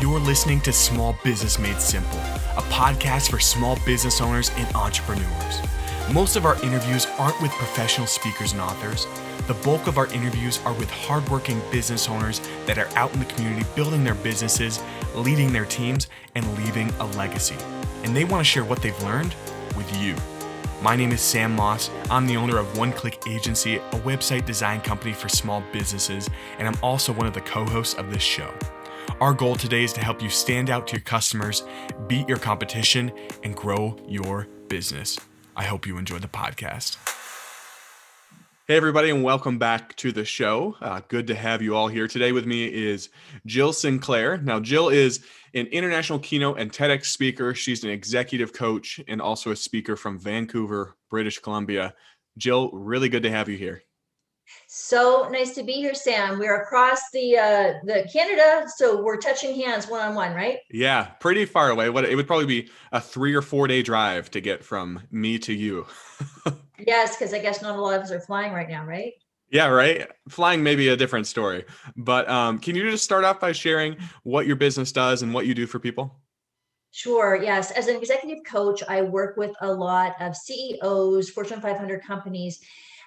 You're listening to Small Business Made Simple, a podcast for small business owners and entrepreneurs. Most of our interviews aren't with professional speakers and authors. The bulk of our interviews are with hardworking business owners that are out in the community building their businesses, leading their teams, and leaving a legacy. And they want to share what they've learned with you. My name is Sam Moss. I'm the owner of One Click Agency, a website design company for small businesses, and I'm also one of the co hosts of this show. Our goal today is to help you stand out to your customers, beat your competition, and grow your business. I hope you enjoy the podcast. Hey, everybody, and welcome back to the show. Uh, good to have you all here. Today with me is Jill Sinclair. Now, Jill is an international keynote and TEDx speaker. She's an executive coach and also a speaker from Vancouver, British Columbia. Jill, really good to have you here. So nice to be here, Sam. We're across the uh, the Canada, so we're touching hands one on one, right? Yeah, pretty far away. What it would probably be a three or four day drive to get from me to you. yes, because I guess not a lot of us are flying right now, right? Yeah, right. Flying may be a different story, but um, can you just start off by sharing what your business does and what you do for people? Sure. Yes. As an executive coach, I work with a lot of CEOs, Fortune 500 companies,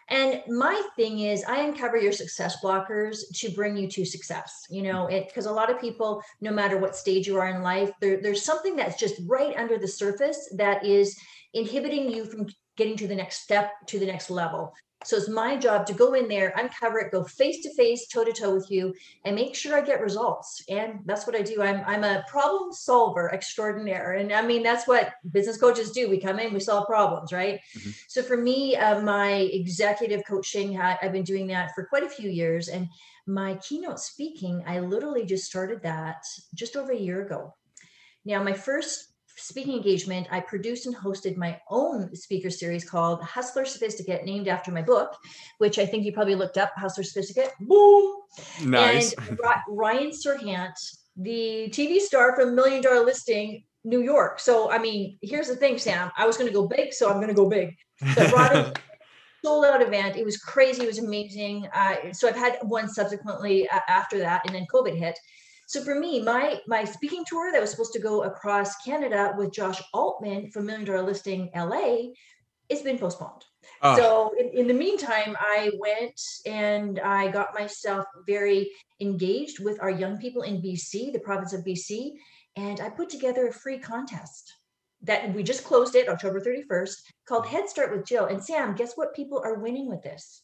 and my thing is, I uncover your success blockers to bring you to success. You know, it because a lot of people, no matter what stage you are in life, there, there's something that's just right under the surface that is inhibiting you from getting to the next step, to the next level. So it's my job to go in there, uncover it, go face to face, toe to toe with you, and make sure I get results. And that's what I do. I'm I'm a problem solver extraordinaire, and I mean that's what business coaches do. We come in, we solve problems, right? Mm-hmm. So for me, uh, my executive coaching, I, I've been doing that for quite a few years, and my keynote speaking, I literally just started that just over a year ago. Now, my first speaking engagement, I produced and hosted my own speaker series called Hustler Sophisticate, named after my book, which I think you probably looked up, Hustler Sophisticate. Boom! Nice. And I brought Ryan Serhant, the TV star from Million Dollar Listing, New York. So, I mean, here's the thing, Sam. I was going to go big, so I'm going to go big. But sold out event. It was crazy. It was amazing. Uh, so I've had one subsequently uh, after that, and then COVID hit. So for me, my my speaking tour that was supposed to go across Canada with Josh Altman from Million Dollar Listing LA, it's been postponed. Oh. So in, in, the meantime, I went and I got myself very engaged with our young people in BC, the province of BC, and I put together a free contest that we just closed it October 31st called Head Start with Jill. And Sam, guess what people are winning with this?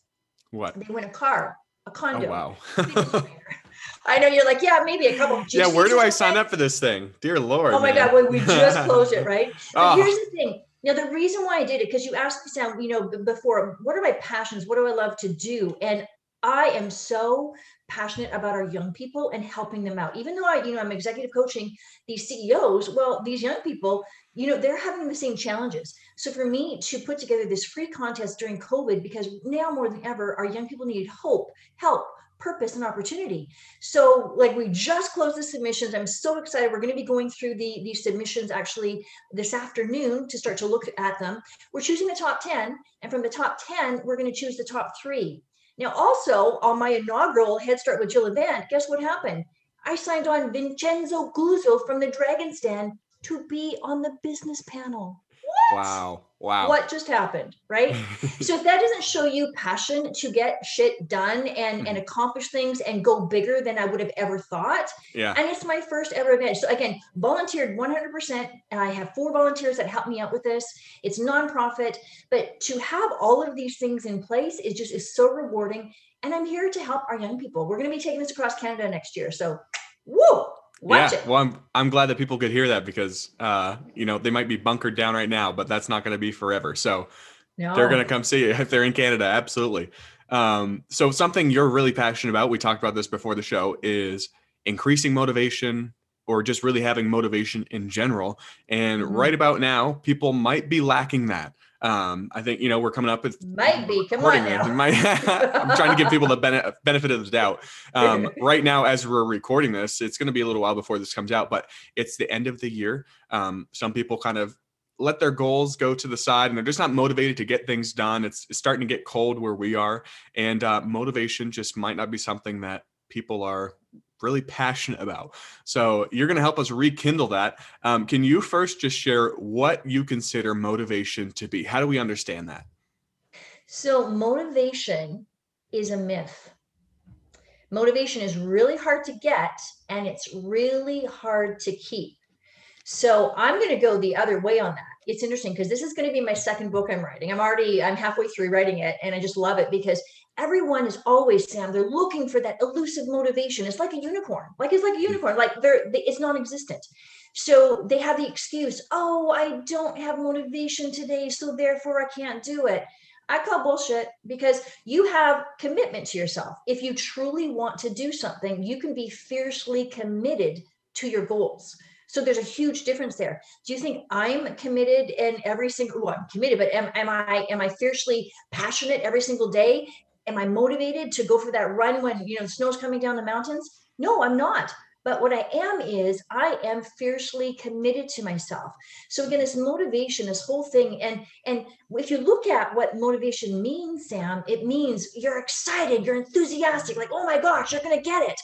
What? They win a car, a condo. Oh, wow. I know you're like, yeah, maybe a couple. yeah, where do I sign up for this thing? Dear Lord. Oh my man. God, well, we just closed it, right? But oh. here's the thing. Now, the reason why I did it, because you asked me, Sam, you know, before, what are my passions? What do I love to do? And I am so passionate about our young people and helping them out. Even though I, you know, I'm executive coaching these CEOs, well, these young people, you know, they're having the same challenges. So for me to put together this free contest during COVID, because now more than ever, our young people need hope, help, purpose and opportunity. So like we just closed the submissions. I'm so excited. We're going to be going through the these submissions actually this afternoon to start to look at them. We're choosing the top 10 and from the top 10 we're going to choose the top 3. Now also on my inaugural Head Start with Jill event, guess what happened? I signed on Vincenzo Guzzo from the Dragon's Den to be on the business panel. What? Wow. Wow. What just happened? Right. so if that doesn't show you passion to get shit done and, and mm-hmm. accomplish things and go bigger than I would have ever thought. Yeah. And it's my first ever event. So again, volunteered 100%. I have four volunteers that help me out with this. It's nonprofit, but to have all of these things in place is just is so rewarding. And I'm here to help our young people. We're going to be taking this across Canada next year. So woo! Watch yeah, it. well, I'm I'm glad that people could hear that because uh, you know, they might be bunkered down right now, but that's not going to be forever. So no. they're going to come see you if they're in Canada. Absolutely. Um, so something you're really passionate about, we talked about this before the show, is increasing motivation or just really having motivation in general. And mm-hmm. right about now, people might be lacking that. Um, I think you know we're coming up with might be come on now. I'm trying to give people the bene- benefit of the doubt. Um, right now, as we're recording this, it's going to be a little while before this comes out, but it's the end of the year. Um, some people kind of let their goals go to the side and they're just not motivated to get things done. It's, it's starting to get cold where we are, and uh, motivation just might not be something that people are really passionate about. So you're going to help us rekindle that. Um, can you first just share what you consider motivation to be? How do we understand that? So, motivation is a myth. Motivation is really hard to get and it's really hard to keep. So, I'm going to go the other way on that. It's interesting because this is going to be my second book I'm writing. I'm already I'm halfway through writing it and I just love it because everyone is always Sam they're looking for that elusive motivation. It's like a unicorn. Like it's like a unicorn. Like they're they, it's non-existent. So they have the excuse, "Oh, I don't have motivation today, so therefore I can't do it." I call bullshit because you have commitment to yourself. If you truly want to do something, you can be fiercely committed to your goals. So there's a huge difference there. Do you think I'm committed in every single well, I'm committed, but am, am I am I fiercely passionate every single day? Am I motivated to go for that run when you know the snow's coming down the mountains? No, I'm not. But what I am is I am fiercely committed to myself. So again, this motivation, this whole thing, and and if you look at what motivation means, Sam, it means you're excited, you're enthusiastic, like, oh my gosh, you're gonna get it.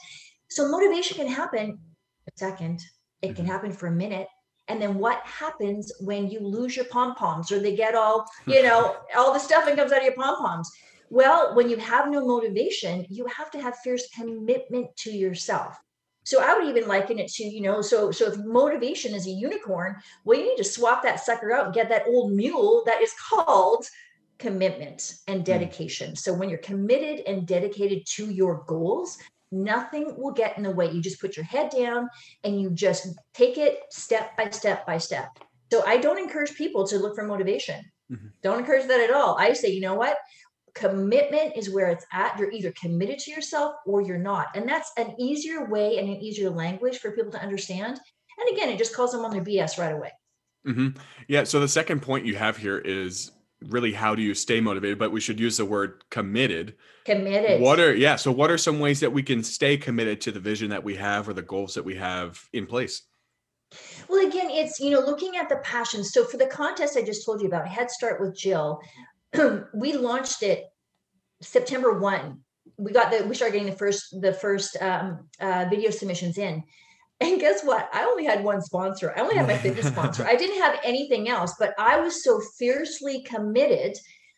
So motivation can happen a second, it can mm-hmm. happen for a minute. And then what happens when you lose your pom poms or they get all, you know, all the stuff that comes out of your pom poms? Well, when you have no motivation, you have to have fierce commitment to yourself. So I would even liken it to, you know, so so if motivation is a unicorn, well, you need to swap that sucker out and get that old mule that is called commitment and hmm. dedication. Mm. So when you're committed and dedicated to your goals, nothing will get in the way. You just put your head down and you just take it step by step by step. So I don't encourage people to look for motivation. Mm-hmm. Don't encourage that at all. I say, you know what? Commitment is where it's at. You're either committed to yourself or you're not. And that's an easier way and an easier language for people to understand. And again, it just calls them on their BS right away. Mm-hmm. Yeah. So the second point you have here is really how do you stay motivated, but we should use the word committed. Committed. What are, yeah. So what are some ways that we can stay committed to the vision that we have or the goals that we have in place? Well, again, it's, you know, looking at the passion. So for the contest I just told you about, Head Start with Jill, we launched it September 1. We got the we started getting the first the first um, uh, video submissions in. And guess what? I only had one sponsor. I only had my fitness sponsor. I didn't have anything else, but I was so fiercely committed.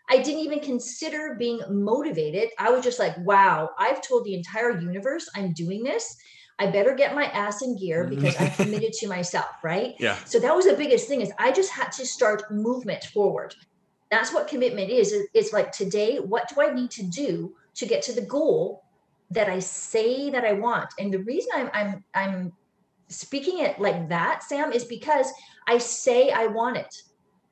I didn't even consider being motivated. I was just like, wow, I've told the entire universe I'm doing this. I better get my ass in gear because I'm committed to myself, right? Yeah. So that was the biggest thing is I just had to start movement forward that's what commitment is it's like today what do i need to do to get to the goal that i say that i want? And the reason i'm i'm i'm speaking it like that sam is because i say i want it.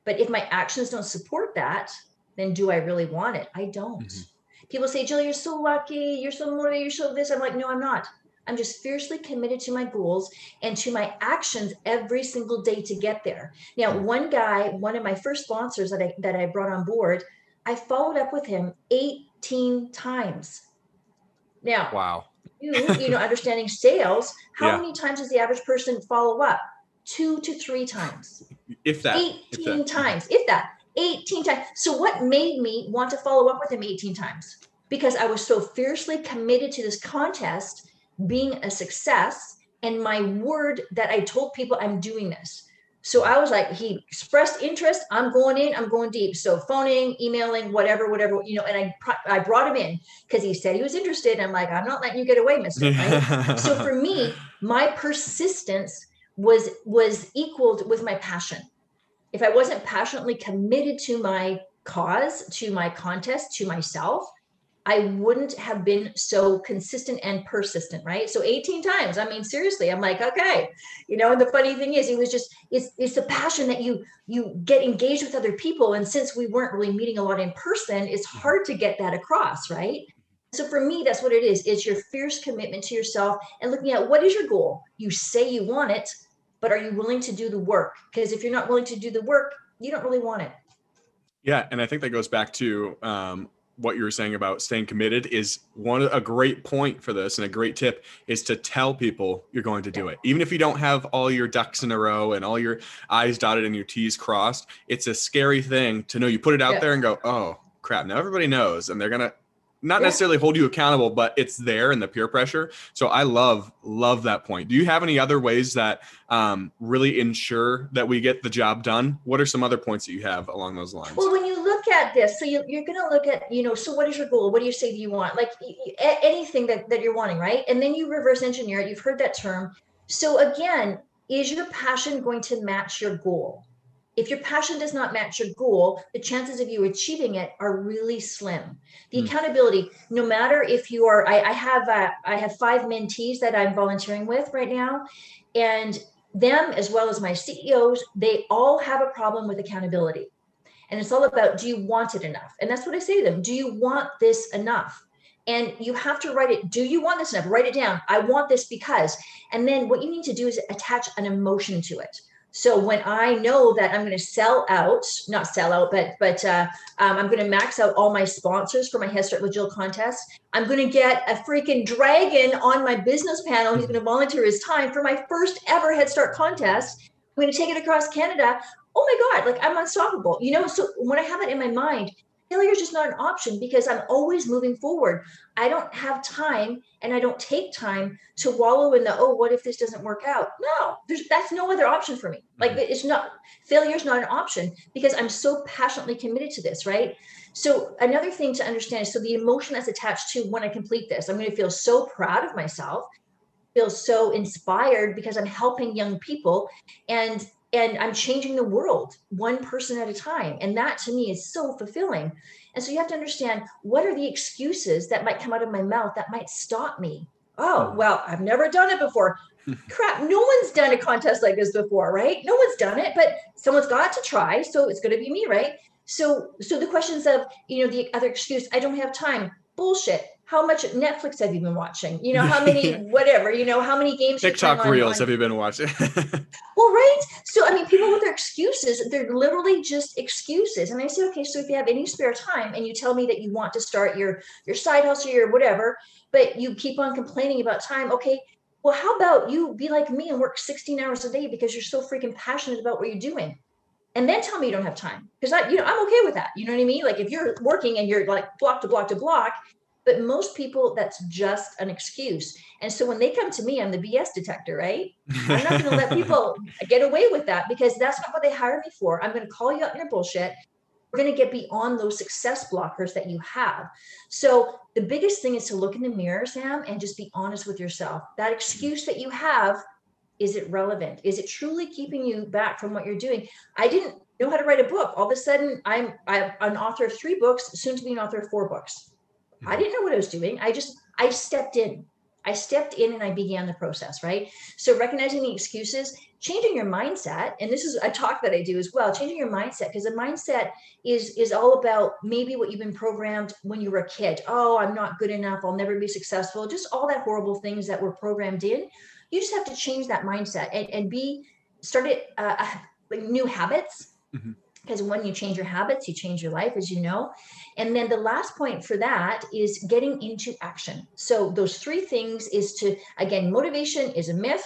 But if my actions don't support that then do i really want it? I don't. Mm-hmm. people say jill you're so lucky you're so motivated you're so this. I'm like no i'm not I'm just fiercely committed to my goals and to my actions every single day to get there. Now, one guy, one of my first sponsors that I that I brought on board, I followed up with him 18 times. Now, wow. you, you know, understanding sales, how yeah. many times does the average person follow up? Two to three times. If that. 18 if that. times. If that. 18 times. So what made me want to follow up with him 18 times? Because I was so fiercely committed to this contest being a success and my word that I told people I'm doing this. So I was like, he expressed interest. I'm going in. I'm going deep. So phoning, emailing, whatever, whatever, you know. And I I brought him in because he said he was interested. I'm like, I'm not letting you get away, Mister. Right? so for me, my persistence was was equaled with my passion. If I wasn't passionately committed to my cause, to my contest, to myself, I wouldn't have been so consistent and persistent, right? So 18 times. I mean, seriously, I'm like, okay, you know. And the funny thing is, it was just it's it's the passion that you you get engaged with other people, and since we weren't really meeting a lot in person, it's mm-hmm. hard to get that across, right? So for me, that's what it is. It's your fierce commitment to yourself and looking at what is your goal. You say you want it, but are you willing to do the work? Because if you're not willing to do the work, you don't really want it. Yeah, and I think that goes back to um, what you were saying about staying committed is one a great point for this and a great tip is to tell people you're going to do it even if you don't have all your ducks in a row and all your i's dotted and your t's crossed it's a scary thing to know you put it out yeah. there and go oh crap now everybody knows and they're gonna not Yeah. necessarily hold you accountable, but it's there in the peer pressure. So I love love that point. Do you have any other ways that um, really ensure that we get the job done? What are some other points that you have along those lines? Well, when you look at this, so you, you're going to look at, you know, so what is your goal? What do you say do you want? Like y- y- a- anything that, that you're wanting, right? And then you reverse engineer it. You've heard that term. So again, is your passion going to match your goal? If your passion does not match your goal, the chances of you achieving it are really slim. The Hmm. accountability, no matter if you are, I, I have uh, I have five mentees that I'm volunteering with right now, and them as well as my CEOs, they all have a problem with accountability. And it's all about do you want it enough? And that's what I say to them. Do you want this enough? And you have to write it. Do you want this enough? Write it down. I want this because. And then what you need to do is attach an emotion to it. So when I know that I'm going to sell out, not sell out, but but uh, um, I'm going to max out all my sponsors for my Head Start with Jill contest. I'm going to get a freaking dragon on my business panel. He's going to volunteer his time for my first ever Head Start contest. I'm going to take it across Canada. Oh my God, like I'm unstoppable. You know, so when I have it in my mind, failure is just not an option because I'm always moving forward. I don't have time and I don't take time to wallow in the, oh, what if this doesn't work out? No, there's that's no other option for me. Like mm-hmm. it's not failure is not an option because I'm so passionately committed to this, right? So another thing to understand is so the emotion that's attached to when I complete this, I'm going to feel so proud of myself, feel so inspired because I'm helping young people and and I'm changing the world one person at a time. And that to me is so fulfilling. And so you have to understand what are the excuses that might come out of my mouth that might stop me. Oh, mm. well, I've never done it before. Crap, no one's done a contest like this before, right? No one's done it, but someone's got to try. So it's going to be me, right? So, so the questions of, you know, the other excuse, I don't have time. Bullshit. How much Netflix have you been watching? You know, how many, whatever, you know, how many games TikTok reels on- have you been watching? well, right. So, I mean, people with their excuses, they're literally just excuses. And I say, okay, so if you have any spare time and you tell me that you want to start your your side hustle, or your whatever, but you keep on complaining about time, okay, well, how about you be like me and work 16 hours a day because you're so freaking passionate about what you're doing? And then tell me you don't have time. Because I, you know, I'm okay with that. You know what I mean? Like if you're working and you're like block to block to block, but most people that's just an excuse. And so when they come to me, I'm the BS detector, right? I'm not going to let people get away with that because that's not what they hire me for. I'm going to call you out in your bullshit. We're going to get beyond those success blockers that you have. So the biggest thing is to look in the mirror, Sam, and just be honest with yourself. That excuse that you have, is it relevant? Is it truly keeping you back from what you're doing? I didn't know how to write a book. All of a sudden, I'm I'm an author of three books, soon to be an author of four books. I didn't know what I was doing. I just I stepped in. I stepped in and I began the process, right? So recognizing the excuses, changing your mindset, and this is a talk that I do as well, changing your mindset because the mindset is is all about maybe what you've been programmed when you were a kid. Oh, I'm not good enough. I'll never be successful. Just all that horrible things that were programmed in. You just have to change that mindset and, and be start it uh, like new habits. Mhm. Because when you change your habits, you change your life, as you know. And then the last point for that is getting into action. So those three things is to again, motivation is a myth.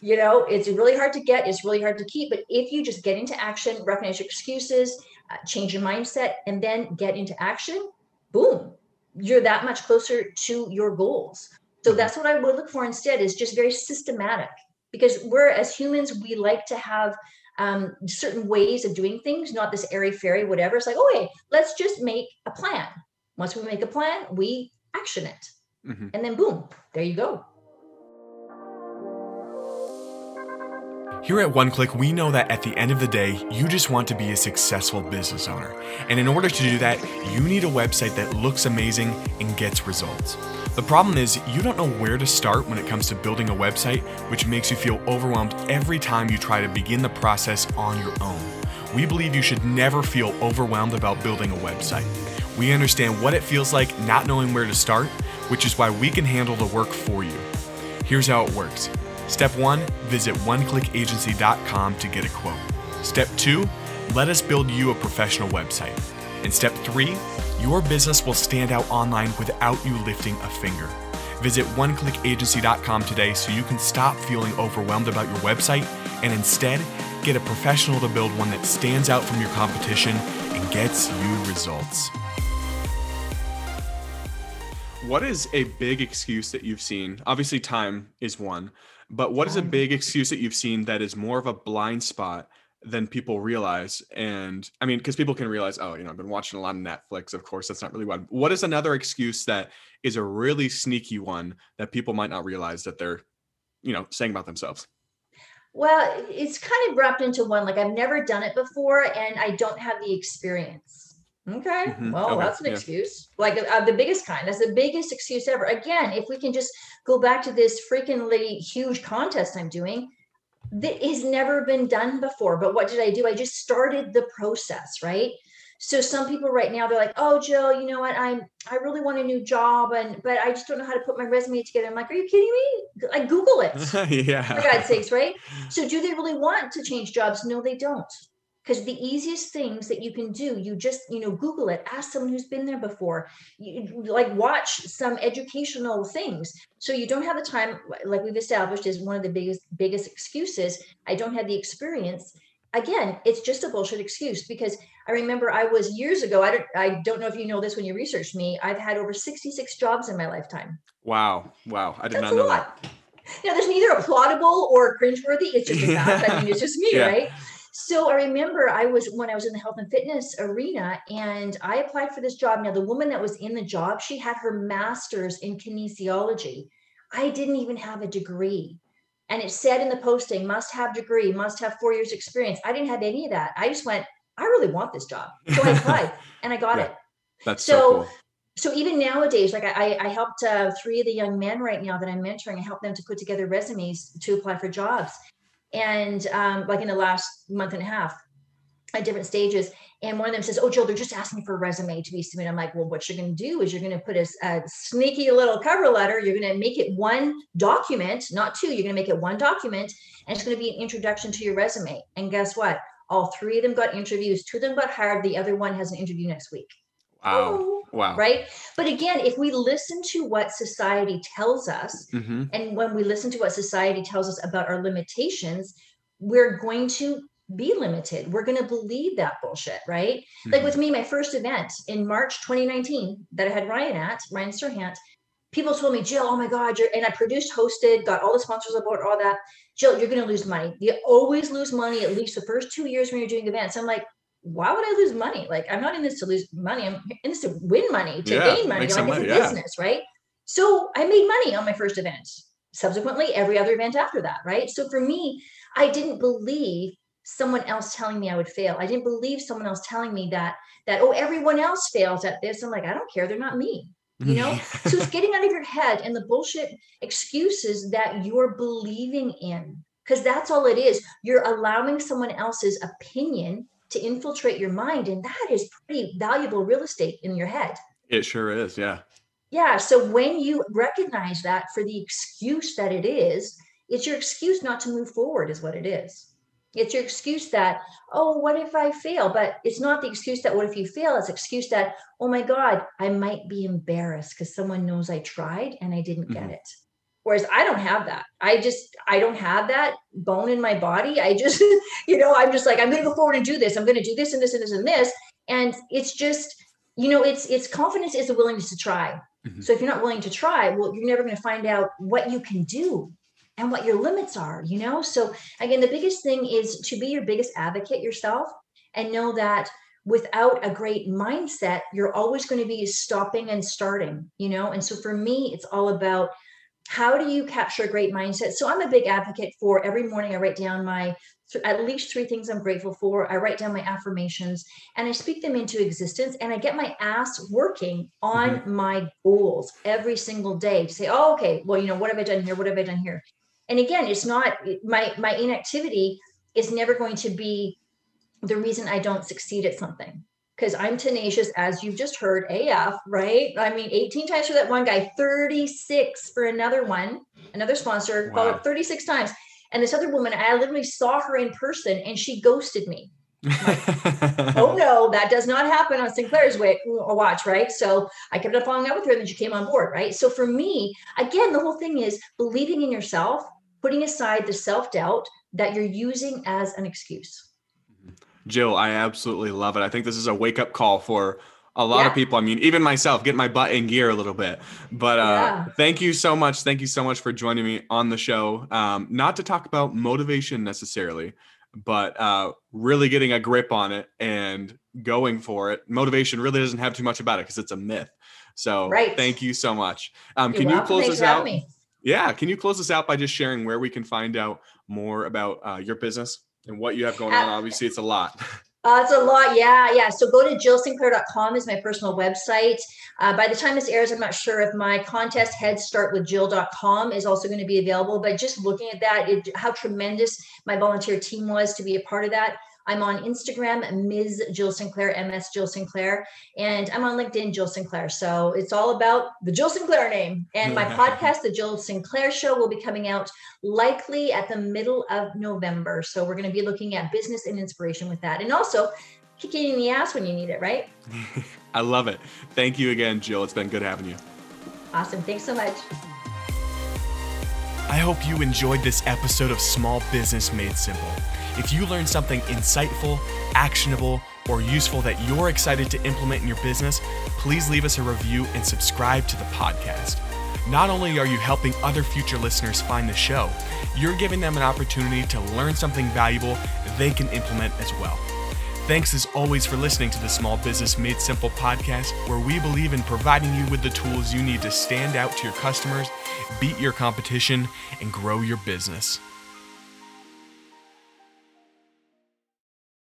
You know, it's really hard to get, it's really hard to keep. But if you just get into action, recognize your excuses, uh, change your mindset, and then get into action, boom, you're that much closer to your goals. So that's what I would look for instead is just very systematic because we're as humans, we like to have um, certain ways of doing things, not this airy fairy, whatever. It's like, oh, let's just make a plan. Once we make a plan, we action it. Mhm. And then boom, there you go. Here at One Click, we know that at the end of the day, you just want to be a successful business owner. And in order to do that, you need a website that looks amazing and gets results. The problem is, you don't know where to start when it comes to building a website, which makes you feel overwhelmed every time you try to begin the process on your own. We believe you should never feel overwhelmed about building a website. We understand what it feels like not knowing where to start, which is why we can handle the work for you. Here's how it works. Step one, visit oneclickagency.com to get a quote. Step two, let us build you a professional website. And step three, your business will stand out online without you lifting a finger. Visit oneclickagency.com today so you can stop feeling overwhelmed about your website and instead get a professional to build one that stands out from your competition and gets you results. what is a big excuse that you've seen? Obviously, time is one, but what is a big excuse that you've seen that is more of a blind spot than people realize? And I mean, because people can realize, oh, you know, I've been watching a lot of Netflix. Of course, that's not really what. What is another excuse that is a really sneaky one that people might not realize that they're, you know, saying about themselves? Well, it's kind of wrapped into one. Like I've never done it before, and I don't have the experience. Okay, mm-hmm. well, okay. that's an yeah. excuse. Like uh, the biggest kind. That's the biggest excuse ever. Again, if we can just go back to this freakingly huge contest I'm doing, that has never been done before. But what did I do? I just started the process, right? So some people right now they're like, "Oh, Jill, you know what? I'm I really want a new job, and but I just don't know how to put my resume together." I'm like, "Are you kidding me? I Google it." yeah. For God's sakes, right? So do they really want to change jobs? No, they don't because the easiest things that you can do you just you know google it ask someone who's been there before you like watch some educational things. So you don't have the time like we've established is one of the biggest biggest excuses. I don't have the experience. Again it's just a bullshit excuse because i remember i was years ago i don't i don't know if you know this when you researched me i've had over 66 jobs in my lifetime. Wow wow i did That's not know that. now there's neither applaudable or cringeworthy it's just a fact. I mean it's just me yeah. right so I remember I was when I was in the health and fitness arena and I applied for this job. Now, the woman that was in the job, she had her master's in kinesiology. I didn't even have a degree. And it said in the posting, must have degree, must have four years experience. I didn't have any of that. I just went, I really want this job. So I applied and I got yeah, it. That's so, so cool. So even nowadays, like I, I helped uh, three of the young men right now that I'm mentoring, I help them to put together resumes to apply for jobs and um, like in the last month and a half at different stages. And one of them says, Oh, Jill, they're just asking for a resume to be submitted. I'm like, Well, what you're going to do is you're going to put a, a, sneaky little cover letter. You're going to make it one document, not two. You're going to make it one document, and it's going to be an introduction to your resume. And guess what? All three of them got interviews. Two of them got hired. The other one has an interview next week. Wow. Oh, wow. Right. But again, if we listen to what society tells us, mm-hmm. and when we listen to what society tells us about our limitations, we're going to be limited. We're going to believe that bullshit, right? Mm-hmm. Like with me, my first event in March 2019 that I had Ryan at, Ryan Serhant, people told me, Jill, oh my God, you're, and I produced, hosted, got all the sponsors aboard, all that. Jill, you're going to lose money. You always lose money at least the first two years when you're doing events. I'm like, why would I lose money? Like I'm not in this to lose money. I'm in this to win money, to yeah, gain money. Like money, it's a yeah. business, right? So I made money on my first event. Subsequently, every other event after that, right? So for me, I didn't believe someone else telling me I would fail. I didn't believe someone else telling me that that oh everyone else fails at this. I'm like I don't care. They're not me. You know. so it's getting out of your head and the bullshit excuses that you're believing in because that's all it is. You're allowing someone else's opinion to infiltrate your mind. And that is pretty valuable real estate in your head. It sure is. Yeah. Yeah. So when you recognize that for the excuse that it is, it's your excuse not to move forward, is what it is. It's your excuse that, oh, what if I fail? But it's not the excuse that, what if you fail? It's excuse that, oh my God, I might be embarrassed because someone knows I tried and I didn't mm-hmm. get it. Whereas I don't have that. I just, I don't have that bone in my body. I just, you know, I'm just like, I'm going to go forward and do this. I'm going to do this and this and this and this. And it's just, you know, it's, it's confidence is a willingness to try. Mm-hmm. So if you're not willing to try, well, you're never going to find out what you can do and what your limits are, you know? So again, the biggest thing is to be your biggest advocate yourself and know that without a great mindset, you're always going to be stopping and starting, you know? And so for me, it's all about how do you capture a great mindset? So I'm a big advocate for every morning I write down my at least three things I'm grateful for. I write down my affirmations and I speak them into existence and I get my ass working on mm-hmm. my goals every single day to say, oh, okay, well, you know, what have I done here? What have I done here? And again, it's not my my inactivity is never going to be the reason I don't succeed at something because I'm tenacious, as you've just heard, AF, right? I mean, 18 times for that one guy, 36 for another one, another sponsor, wow. 36 times. And this other woman, I literally saw her in person and she ghosted me. Like, oh no, that does not happen on Sinclair's way, uh, watch, right? So I kept on following up with her and then she came on board, right? So for me, again, the whole thing is believing in yourself, putting aside the self doubt that you're using as an excuse. Jill, I absolutely love it. I think this is a wake up call for a lot yeah. of people, I mean, even myself, get my butt in gear a little bit. But uh, yeah. thank you so much. Thank you so much for joining me on the show. Um, not to talk about motivation necessarily, but uh, really getting a grip on it and going for it. Motivation really doesn't have too much about it because it's a myth. So right. thank you so much. Um, can you close us out? Yeah, can you close us out by just sharing where we can find out more about uh, your business and what you have going on? Obviously, it's a lot. Uh, it's a lot. Yeah. Yeah. So go to jillsinclair.com is my personal website. Uh, by the time this airs, I'm not sure if my contest head start with jill.com is also going to be available, but just looking at that, it, how tremendous my volunteer team was to be a part of that. I'm on Instagram, Ms. Jill Sinclair, MS Jill Sinclair, and I'm on LinkedIn, Jill Sinclair. So it's all about the Jill Sinclair name. And my podcast, The Jill Sinclair Show, will be coming out likely at the middle of November. So we're going to be looking at business and inspiration with that. And also, kicking in the ass when you need it, right? I love it. Thank you again, Jill. It's been good having you. Awesome. Thanks so much. I hope you enjoyed this episode of Small Business Made Simple. If you learned something insightful, actionable, or useful that you're excited to implement in your business, please leave us a review and subscribe to the podcast. Not only are you helping other future listeners find the show, you're giving them an opportunity to learn something valuable they can implement as well. Thanks as always for listening to the Small Business Made Simple podcast, where we believe in providing you with the tools you need to stand out to your customers, beat your competition, and grow your business.